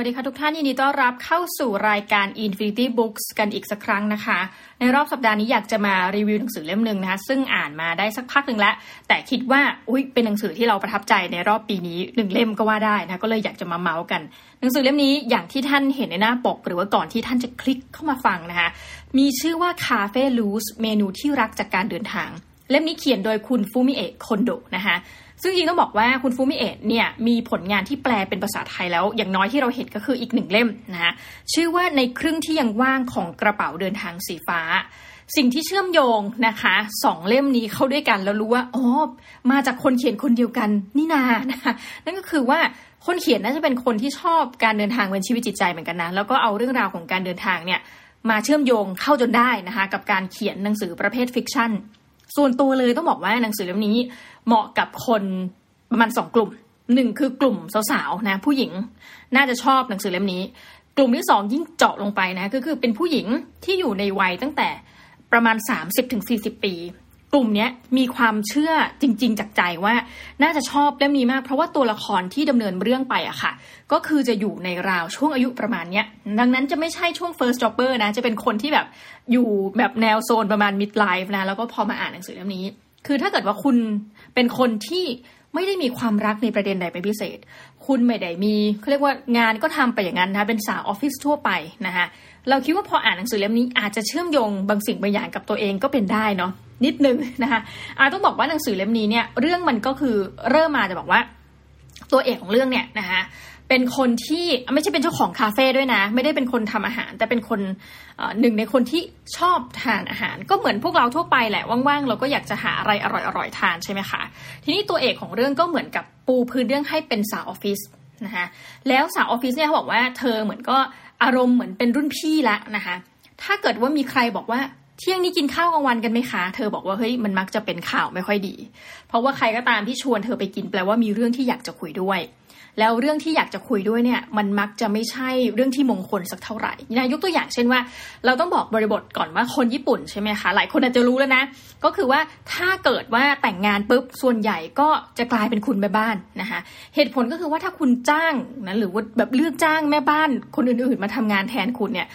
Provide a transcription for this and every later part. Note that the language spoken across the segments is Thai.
วัสดีค่ะทุกท่านยินดีต้อนรับเข้าสู่รายการ Infinity Books กันอีกสักครั้งนะคะ ในรอบสัปดาห์นี้อยากจะมารีวิวหนังสือเล่มหนึ่งนะคะ ซึ่งอ่านมาได้สักพักหนึ่งแล้ว แต่คิดว่าอุ้ยเป็นหนังสือที่เราประทับใจในรอบปีนี้หนึ่งเล่มก็ว่าได้นะก็เลยอยากจะมาเมาส์กัน หนังสือเล่มนี้อย่างที่ท่านเห็นในหน้าปก หรือว่าก่อนที่ท่านจะคลิกเข้ามาฟังนะคะ มีชื่อว่า Cafe Luz เมนูที่รักจากการเดินทาง เล่มนี้เขียนโดยคุณฟูมิเอะคอนโดนะคะซึ่งจริงต้องบอกว่าคุณฟูมิเอะเนี่ยมีผลงานที่แปลเป็นภาษาไทยแล้ว อย่างน้อยที่เราเห็นก็คืออีกหนึ่งเล่มนะคะชื่อว่าในครึ่งที่ยังว่างของกระเป๋าเดินทางสีฟ้า สิ่งที่เชื่อมโยงนะคะสองเล่มนี้เข้าด้วยกันแล้วรู้ว่าอ๋อมาจากคนเขียนคนเดียวกันนี่นานะคะนั่นก็คือว่าคนเขียนน่าจะเป็นคนที่ชอบการเดินทางเป็นชีวิตจิตใจเหมือนกันนะแล้วก็เอาเรื่องราวของการเดินทางเนี่ยมาเชื่อมโยงเข้าจนได้นะคะกับการเขียนหนังสือประเภทฟิกชัน ส่วนตัวเลยต้องบอกว่าหนังสือเล่มนี้เหมาะกับคนประมาณสองกลุ่มหนึ่งคือกลุ่มสาวๆนะผู้หญิงน่าจะชอบหนังสือเล่มนี้ กลุ่มที่สองยิ่งเจาะลงไปนะก็คือเป็นผู้หญิงที่อยู่ในวัยตั้งแต่ประมาณ 30-40 ปี กลุ่มนี้มีความเชื่อจริง ๆ จากใจว่า น่าจะชอบเล่มนี้มาก เพราะว่าตัวละครที่ดำเนินเรื่องไปอะค่ะ ก็คือจะอยู่ในราวช่วงอายุประมาณเนี้ยดังนั้นจะไม่ใช่ช่วง first jobber นะ จะเป็นคนที่แบบอยู่แบบแนวโซนประมาณ mid life นะ แล้วก็พอมาอ่านหนังสือเล่มนี้ คือถ้าเกิดว่าคุณเป็นคนที่ไม่ได้มีความรักในประเด็นใดเป็นพิเศษ คุณไม่ได้มีเขาเรียกว่างานก็ทำไปอย่างนั้นนะเป็นสาวออฟฟิศทั่วไปนะคะเราคิดว่าพออ่านหนังสือเล่มนี้อาจจะเชื่อมโยงบางสิ่งบางอย่างกับตัวเองก็เป็นได้เนาะ นิดนึงนะคะอาต้องบอกว่าหนังสือเล่มนี้เนี่ยเรื่องมันก็คือเริ่มมาจะบอกว่า ตัวเอกของเรื่องเนี่ยนะคะเป็นคนที่ไม่ใช่เป็นเจ้าของคาเฟ่ด้วยนะ ไม่ได้เป็นคนทำอาหาร แต่เป็นคนหนึ่งในคนที่ชอบทานอาหาร ก็เหมือนพวกเราทั่วไปแหละว่างๆเราก็อยากจะหาอะไรอร่อยๆทานใช่ไหมคะทีนี้ตัวเอกของเรื่องก็เหมือนกับปูพื้นเรื่องให้เป็นสาวออฟฟิศนะคะแล้วสาวออฟฟิศเนี่ยเขาบอกว่าเธอเหมือนก็อารมณ์เหมือนเป็นรุ่นพี่ละนะคะถ้าเกิดว่ามีใครบอกว่า เที่ยงนี้กินข้าวกลางวันกันไหมคะ เธอบอกว่าเฮ้ยมันมักจะเป็นข่าวไม่ค่อยดี เพราะว่าใครก็ตามที่ชวนเธอไปกินแปลว่ามีเรื่องที่อยากจะคุยด้วย แล้วเรื่องที่อยากจะคุยด้วยเนี่ยมันมักจะไม่ใช่เรื่องที่มงคลสักเท่าไหร่นะยกตัวอย่างเช่นว่า เราต้องบอกบริบทก่อนว่าคนญี่ปุ่นใช่ไหมคะ หลายคนอาจจะรู้แล้วนะ ก็คือว่าถ้าเกิดว่าแต่งงานปุ๊บส่วนใหญ่ก็จะกลายเป็นคุณแม่บ้านนะคะเหตุผลก็คือว่าถ้าคุณจ้างนะหรือว่าแบบเลือกจ้างแม่บ้านคนอื่นๆ มาทำงานแทนคุณเนี่ย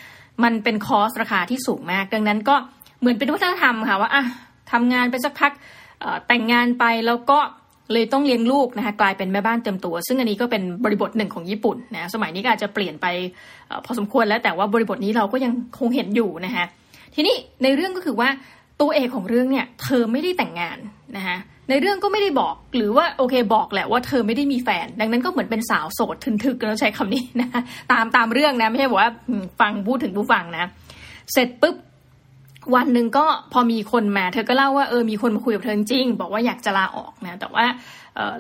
มันเป็นคอสราคาที่สูงมาก ดังนั้นก็เหมือนเป็นวัฒนธรรมค่ะว่าอะทำงานไปสักพักแต่งงานไปแล้วก็เลยต้องเลี้ยงลูกนะคะกลายเป็นแม่บ้านเต็มตัว ซึ่งอันนี้ก็เป็นบริบทหนึ่งของญี่ปุ่นนะสมัยนี้ก็อาจจะเปลี่ยนไปพอสมควรแล้วแต่ว่าบริบทนี้เราก็ยังคงเห็นอยู่นะคะทีนี้ในเรื่องก็คือว่าตัวเอกของเรื่องเนี่ยเธอไม่ได้แต่งงานนะคะ ในเรื่องก็ไม่ได้บอกหรือว่าโอเคบอกแหละว่าเธอไม่ได้มีแฟน ดังนั้นก็เหมือนเป็นสาวโสดทึกๆก็ใช้คำนี้นะตามตามเรื่องนะไม่ใช่บอกว่าฟังพูดถึงผู้ฟังนะ เสร็จปุ๊บวันหนึ่งก็พอมีคนมา เธอก็เล่าว่าเออมีคนมาคุยกับเธอจริง บอกว่าอยากจะลาออกนะแต่ว่า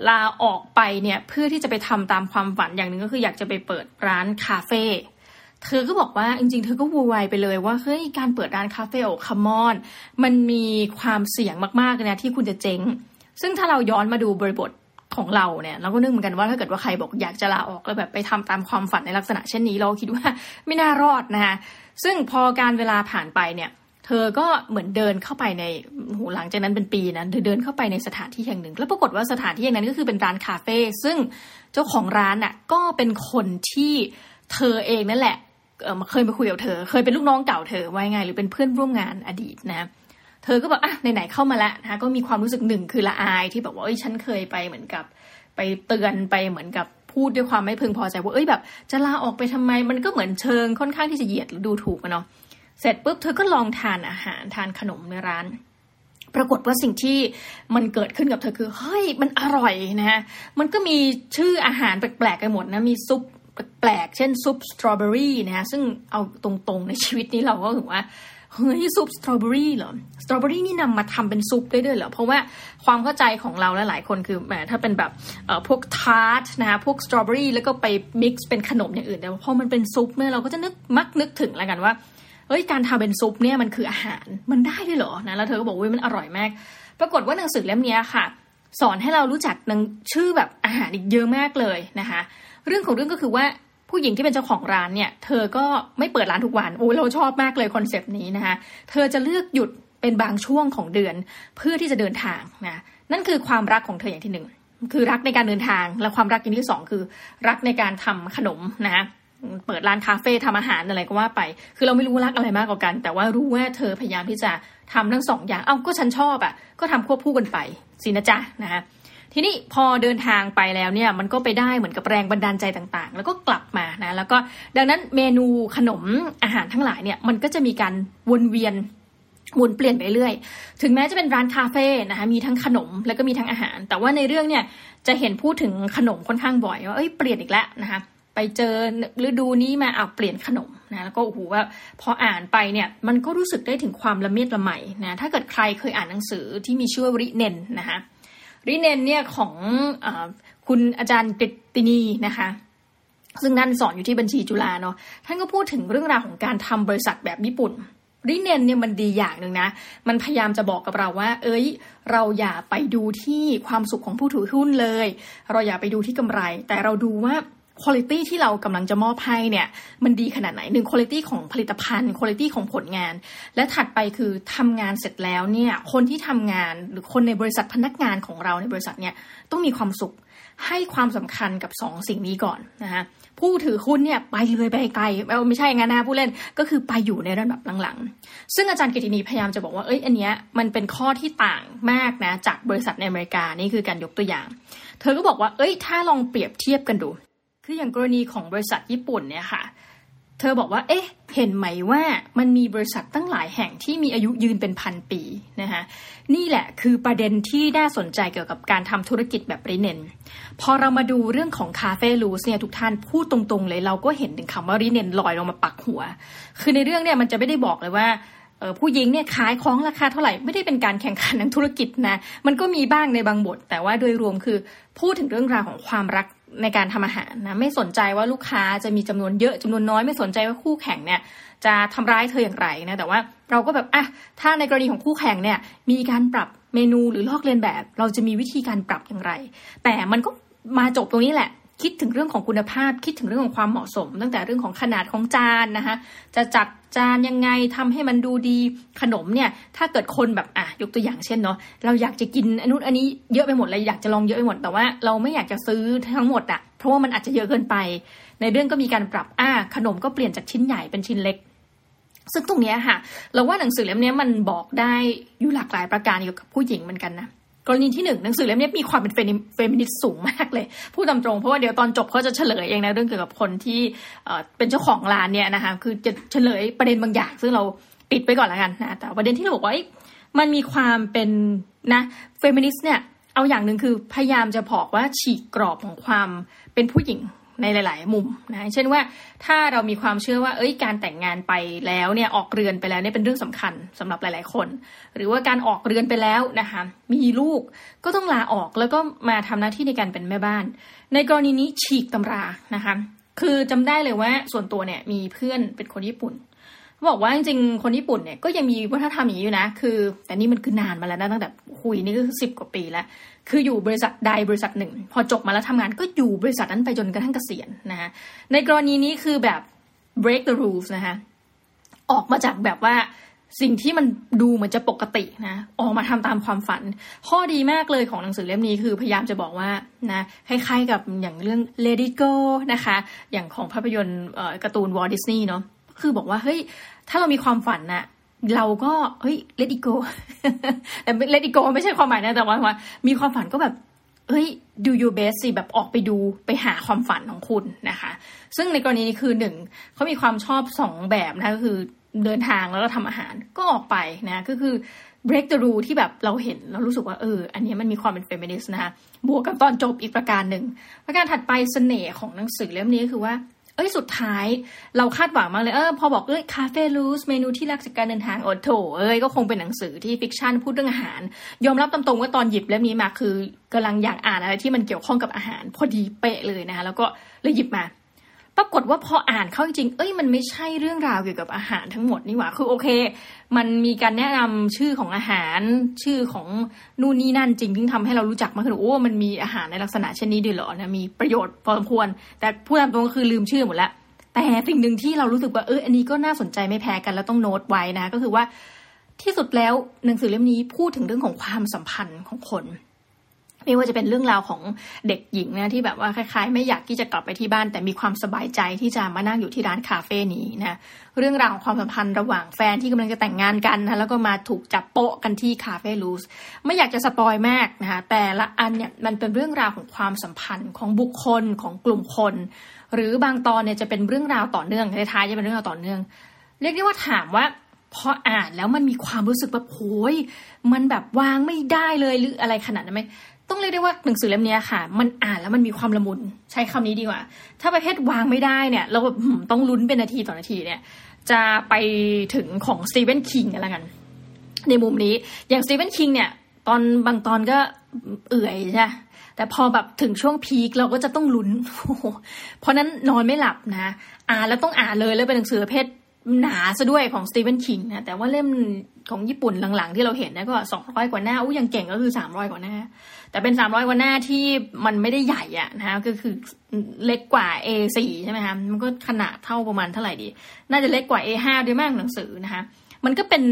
ลาออกไปเนี่ยเพื่อที่จะไปทำตามความฝันอย่างหนึ่งก็คืออยากจะไปเปิดร้านคาเฟ่เธอก็บอกว่าจริงๆ เธอก็วูวายไปเลยว่าเฮ้ยการเปิดร้านคาเฟ่โอคัมอน มันมีความเสี่ยงมากๆเลยนะที่คุณจะเจ๊ง ซึ่งถ้าเราย้อนมาดูบริบทของเราเนี่ยเราก็นึกเหมือนกันว่าถ้าเกิดว่าใครบอกอยากจะลาออกแล้วแบบไปทำตามความฝันในลักษณะเช่นนี้เราคิดว่าไม่น่ารอดนะคะซึ่งพอการเวลาผ่านไปเนี่ย เธอก็เหมือนเดินเข้าไปในหูหลังจากนั้นเป็นปีนะเธอเดินเข้าไปในสถานที่แห่งหนึ่ง แล้วปรากฏว่าสถานที่แห่งนั้นก็คือเป็นร้านคาเฟ่ซึ่งเจ้าของร้านอะก็เป็นคนที่เธอเองนั่นแหละเเคยมาคุยกับเธอ เคยเป็นลูกน้องเก่าเธอไว้ไง หรือเป็นเพื่อนร่วมงานอดีตนะ เธอก็บอกอะไหนๆเข้ามาแล้วนะก็มีความรู้สึกหนึ่งคือละอายที่แบอกว่าเอ้ยฉันเคยไปเหมือนกับ ไปเตือนไปเหมือนกับพูดด้วยความไม่พึงพอใจว่าเอ้ยแบบ จะลาออกไปทำไมมันก็เหมือนเชิงค่อนข้างที่จะเหยียดหรือดูถูกเนาะเสร็จปุ๊บเธอก็ลองทานอาหารทานขนมในร้าน ปรากฏว่าสิ่งที่มันเกิดขึ้นกับเธอคือเฮ้ยมันอร่อยนะฮะมันก็มีชื่ออาหารแปลกๆกันหมดนะมีซุปแปลกเช่นซุปสตรอเบอรี่นะฮะซึ่งเอาตรงๆในชีวิตนี้เราก็ถือว่า เฮ้ยซุปสตรอเบอรี่เหรอสตรอเบอรี่นี่นำมาทำเป็นซุปได้ด้วยเหรอ เพราะว่าความเข้าใจของเราและหลายคนคือแหมถ้าเป็นแบบพวก tart นะคะพวกสตรอเบอรี่แล้วก็ไป mix เป็นขนมอย่างอื่น แต่พอมันเป็นซุปเนี่ยเราก็จะนึกมักนึกถึงแล้วกันว่าเอ้ยการทำเป็นซุปเนี่ยมันคืออาหารมันได้ด้วยเหรอนะแล้วเธอก็บอกว่ามันอร่อยมาก ปรากฏว่าหนังสือเล่มนี้ค่ะ สอนให้เรารู้จักนังชื่อแบบอาหารอีกเยอะมากเลยนะคะเรื่องของเรื่องก็คือว่า ผู้หญิงที่เป็นเจ้าของร้านเนี่ย เธอก็ไม่เปิดร้านทุกวันโอ้เราชอบมากเลย concept นี้นะคะเธอจะเลือกหยุดเป็นบางช่วงของเดือนเพื่อที่จะเดินทางนะนั่นคือความรักของเธออย่างที่หนึ่งคือรักในการเดินทางและความรักอย่างที่สองคือ รักในการทำขนมนะคะเปิดร้านคาเฟ่ทำอาหารอะไรก็ว่าไป คือเราไม่รู้รักอะไรมากกว่ากัน แต่ว่ารู้ว่าเธอพยายามที่จะทำทั้งสองอย่าง เอ้าก็ฉันชอบอะ่ะ ก็ทำควบคู่กันไปสินะจ๊ะนะคะ ทีนี้พอเดินทางไปแล้วเนี่ยมันก็ไปได้เหมือนกับแรงบันดาลใจต่างๆ แล้วก็กลับมานะแล้วก็ดังนั้นเมนูขนมอาหารทั้งหลายเนี่ยมันก็จะมีการวนเวียนหมุนเปลี่ยนไปเรื่อย ถึงแม้จะเป็นร้านคาเฟ่นะคะมีทั้งขนมแล้วก็มีทั้งอาหาร แต่ว่าในเรื่องเนี่ยจะเห็นพูดถึงขนมค่อนข้างบ่อยว่าเอ้ยเปลี่ยนอีกแล้วนะคะไปเจอฤดูนี้มาเอาเปลี่ยนขนมนะแล้วก็โอ้โหว่าพออ่านไปเนี่ยมันก็รู้สึกได้ถึงความละเมียดละไมนะถ้าเกิดใครเคยอ่านหนังสือที่มีชื่อว่าริเนนนะคะ ริเนนเนี่ยของอคุณอาจารย์กฤตินีนะคะซึ่งท่านสอนอยู่ที่บัญชีจุฬาเนาะท่านก็พูดถึงเรื่องราวของการทำบริษัทแบบญี่ปุ่นริเนนเนี่ยมันดีอย่างหนึ่งนะ มันพยายามจะบอกกับเราว่า เอ้ย เราอย่าไปดูที่ความสุขของผู้ถือหุ้นเลย เราอย่าไปดูที่กำไร แต่เราดูว่า คุณภาพที่เรากำลังจะมอบให้เนี่ยมันดีขนาดไหนหนึ่งคุณภาพของผลิตภัณฑ์คุณภาพของผลงาน และถัดไปคือทำงานเสร็จแล้วเนี่ยคนที่ทำงานหรือคนในบริษัทพนักงานของเราในบริษัทเนี่ยต้องมีความสุขให้ความสำคัญกับ2สสิ่งนี้ก่อนนะคะผู้ถือหุ้นเนี่ยไปเลยไปไกลไม่ใช่งานนะผู้เล่นก็คือไปอยู่ในระดับหลังๆ ซึ่งอาจารย์กิตินีพยายามจะบอกว่าเอ้ยอันเนี้ยมันเป็นข้อที่ต่างมากนะจากบริษัทในอเมริกานี่คือการยกตัวอย่าง เธอก็บอกว่าเอ้ยถ้าลองเปรียบเทียบกันดู คืออย่างกรณีของบริษัทญี่ปุ่นเนี่ยค่ะ เธอบอกว่า เอ๊ะ เห็นไหมว่ามันมีบริษัทตั้งหลายแห่งที่มีอายุยืนเป็นพันปีนะคะนี่แหละคือประเด็นที่น่าสนใจเกี่ยวกับการทำธุรกิจแบบริเนนพอเรามาดูเรื่องของคาเฟ่ลูสเนี่ยทุกท่านพูดตรงๆเลยเราก็เห็นถึงคำว่าริเนนลอยลงมาปักหัว คือในเรื่องเนี่ยมันจะไม่ได้บอกเลยว่าผู้หญิงเนี่ยขายของราคาเท่าไหร่ไม่ได้เป็นการแข่งขันทางธุรกิจนะมันก็มีบ้างในบางบท แต่ว่าโดยรวมคือพูดถึงเรื่องราวของความรัก ในการทำอาหารนะไม่สนใจว่าลูกค้าจะมีจำนวนเยอะจำนวนน้อยไม่สนใจว่าคู่แข่งเนี่ยจะทำร้ายเธออย่างไรนะแต่ว่าเราก็แบบอะถ้าในกรณีของคู่แข่งเนี่ยมีการปรับเมนูหรือลอกเลียนแบบ เราจะมีวิธีการปรับอย่างไร แต่มันก็มาจบตรงนี้แหละ คิดถึงเรื่องของคุณภาพ คิดถึงเรื่องของความเหมาะสม ตั้งแต่เรื่องของขนาดของจานนะคะจะจัดจานยังไงทำให้มันดูดีขนมเนี่ย ถ้าเกิดคนแบบอะยกตัวอย่างเช่นเนาะเราอยากจะกินอนุอันนี้เยอะไปหมดเลยอยากจะลองเยอะไปหมดแต่ว่าเราไม่อยากจะซื้อทั้งหมดอะเพราะว่ามันอาจจะเยอะเกินไป ในเรื่องก็มีการปรับอ่าขนมก็เปลี่ยนจากชิ้นใหญ่เป็นชิ้นเล็กซึ่งตรงนี้ค่ะ เราว่าหนังสือเล่มนี้มันบอกได้อยู่หลากหลายประการเกี่ยวกับผู้หญิงเหมือนกันนะ กรณีที่หนึ่งหนังสือเล่มนี้มีความเป็นเฟมินิสต์สูงมากเลยพูดตามตรงเพราะว่าเดี๋ยวตอนจบเขาจะเฉลยเองนะเรื่องเกี่ยวกับคนที่เป็นเจ้าของร้านเนี่ยนะคะคือจะเฉลยประเด็นบางอย่าง ซึ่งเราปิดไปก่อนแล้วกันนะแต่ประเด็นที่เราบอกว่ามันมีความเป็นนะเฟมินิสต์เนี่ยเอาอย่างหนึ่งคือพยายามจะบอกว่าฉีกกรอบของความเป็นผู้หญิง ในหลาย ๆ มุมนะเช่นว่าถ้าเรามีความเชื่อว่า เอ้ยการแต่งงานไปแล้วเนี่ยออกเรือนไปแล้วเนี่ยเป็นเรื่องสำคัญสำหรับหลาย ๆ คน หรือว่าการออกเรือนไปแล้วนะคะมีลูกก็ต้องลาออกแล้วก็มาทำหน้าที่ในการเป็นแม่บ้าน ในกรณีนี้ฉีกตำรานะคะคือจำได้เลยว่าส่วนตัวเนี่ยมีเพื่อนเป็นคนญี่ปุ่น บอกว่าจริงๆคนญี่ปุ่นเนี่ยก็ยังมีวัฒนธรรมอย่างนี้อยู่นะ คือ แต่นี่มันคือนานมาแล้วนะตั้งแต่คุยนี่ก็สิบกว่าปีแล้ว คืออยู่บริษัทใดบริษัทหนึ่ง พอจบมาแล้วทำงานก็อยู่บริษัทนั้นไปจนกระทั่งเกษียณนะคะในกรณีนี้คือแบบ break the rules นะคะออกมาจากแบบว่าสิ่งที่มันดูเหมือนจะปกตินะ ออกมาทำตามความฝัน ข้อดีมากเลยของหนังสือเล่มนี้คือพยายามจะบอกว่านะคล้ายๆกับอย่างเรื่อง Lady Go นะคะ อย่างของภาพยนตร์การ์ตูนวอลดิสนีย์เนาะ คือบอกว่าเฮ้ยถ้าเรามีความฝันนะเราก็เฮ้ย let it go แต่ let it go ไม่ใช่ความหมายนะแต่ว่า มีความฝันก็แบบเฮ้ย do your best สิแบบออกไปดูไปหาความฝันของคุณนะคะ ซึ่งในกรณีนี้คือหนึ่งเขามีความชอบสองแบบนะก็คือเดินทางแล้วก็ทำอาหารก็ออกไปนะก็คือ break the rule ที่แบบเราเห็นเรารู้สึกว่าเออ อันนี้มันมีความเป็นเฟมินิสต์นะคะบวกกับตอนจบอีกประการหนึ่ง ประการถัดไปเสน่ห์ของหนังสือเล่มนี้คือว่า เอ้ยสุดท้ายเราคาดหวังมากเลยเออพอบอกเอ้ยคาเฟ่ลูสเมนูที่รักจากการเดินทางโอ้โถเอ้ยก็คงเป็นหนังสือที่ fiction พูดเรื่องอาหาร ยอมรับตามตรงว่าตอนหยิบเล่มนี้มาคือกำลังอยากอ่านอะไรที่มันเกี่ยวข้องกับอาหาร พอดีเป๊ะเลยนะคะแล้วก็เลยหยิบมา ปรากฏว่าพออ่านเข้าจริง เอ้ยมันไม่ใช่เรื่องราวเกี่ยวกับอาหารทั้งหมดนี่หว่า คือโอเค มันมีการแนะนำชื่อของอาหารชื่อของนู่นนี่นั่นจริงที่ทำให้เรารู้จักมากขึ้นโอ้มันมีอาหารในลักษณะเช่นนี้ด้วยเหรอนะมีประโยชน์พอสมควร แต่พูดตามตรงก็คือลืมชื่อหมดแล้วแต่สิ่งหนึ่งที่เรารู้สึกว่าเอออันนี้ก็น่าสนใจไม่แพ้กันแล้วต้องโน้ตไว้นะ ก็คือว่าที่สุดแล้วหนังสือเล่มนี้พูดถึงเรื่องของความสัมพันธ์ของคน ไม่ว่าจะเป็นเรื่องราวของเด็กหญิงนะที่แบบว่าคล้ายๆ ไม่อยากที่จะกลับไปที่บ้าน แต่มีความสบายใจที่จะมานั่งอยู่ที่ร้านคาเฟ่นี้นะเรื่องราวความสัมพันธ์ระหว่างแฟนที่กำลังจะแต่งงานกันนะแล้วก็มาถูกจับโปะกันที่คาเฟ่ลูสไม่อยากจะสปอยมากนะคะแต่ละอันเนี่ยมันเป็นเรื่องราวของความสัมพันธ์ของบุคคลของกลุ่มคน หรือบางตอนเนี่ยจะเป็นเรื่องราวต่อเนื่องในท้ายจะเป็นเรื่องราวต่อเนื่อง เรียกได้ว่าถามว่าพออ่านแล้วมันมีความรู้สึกแบบโอยมันแบบวางไม่ได้เลยหรืออะไรขนาดนั้นไหม ต้องเรียกได้ว่าหนังสือเล่มนี้ค่ะ มันอ่านแล้วมันมีความละมุนใช้คำนี้ดีกว่า ถ้าประเภทวางไม่ได้เนี่ย เราแบบต้องลุ้นเป็นนาทีต่อนาทีเนี่ย จะไปถึงของสตีเวนคิงอะไรกัน ในมุมนี้อย่างสตีเวนคิงเนี่ย ตอนบางตอนก็เอื่อยใช่แต่พอแบบถึงช่วงพีคเราก็จะต้องลุ้น เพราะนั้นนอนไม่หลับนะ อ่านแล้วต้องอ่านเลยแล้วเป็นหนังสือประเภท หนาซะด้วยของสตีเวนคิงนะแต่ว่าเล่มของญี่ปุ่นหลังๆ ที่เราเห็นนะก็สองร้อยกว่าหน้าอู้ยังเก่งก็คือสามร้อยกว่าหน้า แต่เป็นสามร้อยกว่าหน้าที่มันไม่ได้ใหญ่อะนะคะก็คือเล็กกว่า A4 ใช่ไหมคะมันก็ขนาดเท่าประมาณเท่าไหร่ดี น่าจะเล็กกว่า A5 ด้วยมากหนังสือนะคะ มันก็เป็น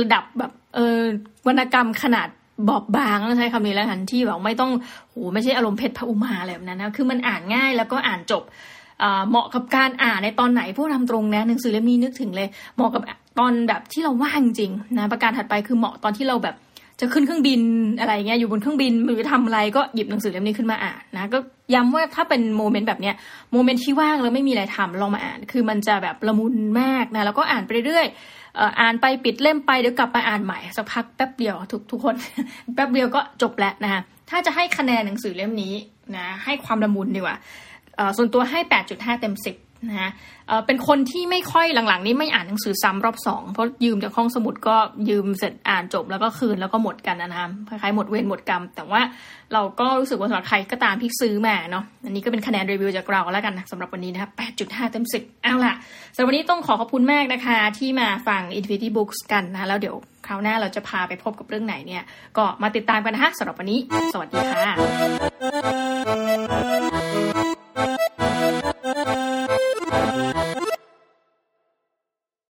ระดับแบบเออวรรณกรรมขนาดบอบบางต้องใช้คำนี้แล้วกันที่แบบไม่ต้องโหไม่ใช่อารมณ์เพชรพระอุมาอะไรแบบนั้นนะคือมันอ่านง่ายแล้วก็อ่านจบ เหมาะกับการอ่านในตอนไหนผู้ทำตรงนะหนังสือเล่มนี้นึกถึงเลย เหมาะกับตอนแบบที่เราว่างจริงนะประการถัดไปคือเหมาะตอนที่เราแบบจะขึ้นเครื่องบินอะไรเงี้ยอยู่บนเครื่องบินหรือทำอะไรก็หยิบหนังสือเล่มนี้ขึ้นมาอ่านนะก็ย้ำว่าถ้าเป็นโมเมนต์แบบเนี้ยโมเมนต์ที่ว่างแล้วไม่มีอะไรทำลองมาอ่าน คือมันจะแบบละมุนมากนะแล้วก็อ่านไปเรื่อยอ่านไปปิดเล่มไปเดี๋ยวกลับมาอ่านใหม่สักพักแป๊บเดียวทุกทุกคน แป๊บเดียวก็จบแล้วนะคะถ้าจะให้คะแนนหนังสือเล่มนี้นะให้ความละมุนดีกว่า ส่วนตัวให้ 8.5 เต็ม 10 นะฮะเป็นคนที่ไม่ค่อยหลังๆ นี้ไม่อ่านหนังสือซ้ำรอบสองเพราะยืมจากห้องสมุดก็ยืมเสร็จอ่านจบแล้วก็คืนแล้วก็หมดกันนะคะคล้ายๆหมดเวรหมดกรรม แต่ว่าเราก็รู้สึกว่าสำหรับใครก็ตามที่ซื้อมาเนาะอันนี้ก็เป็นคะแนนรีวิวจากเราแล้วกันนะสำหรับวันนี้นะคะ8.5 เต็ม 10 เอาล่ะสำหรับวันนี้ต้องขอขอบคุณมากนะคะ ที่มาฟัง Infinity Books กันนะแล้วเดี๋ยวคราวหน้าเราจะพาไปพบกับเรื่องไหนเนี่ย ก็มาติดตามกันนะคะสำหรับวันนี้ สวัสดีค่ะ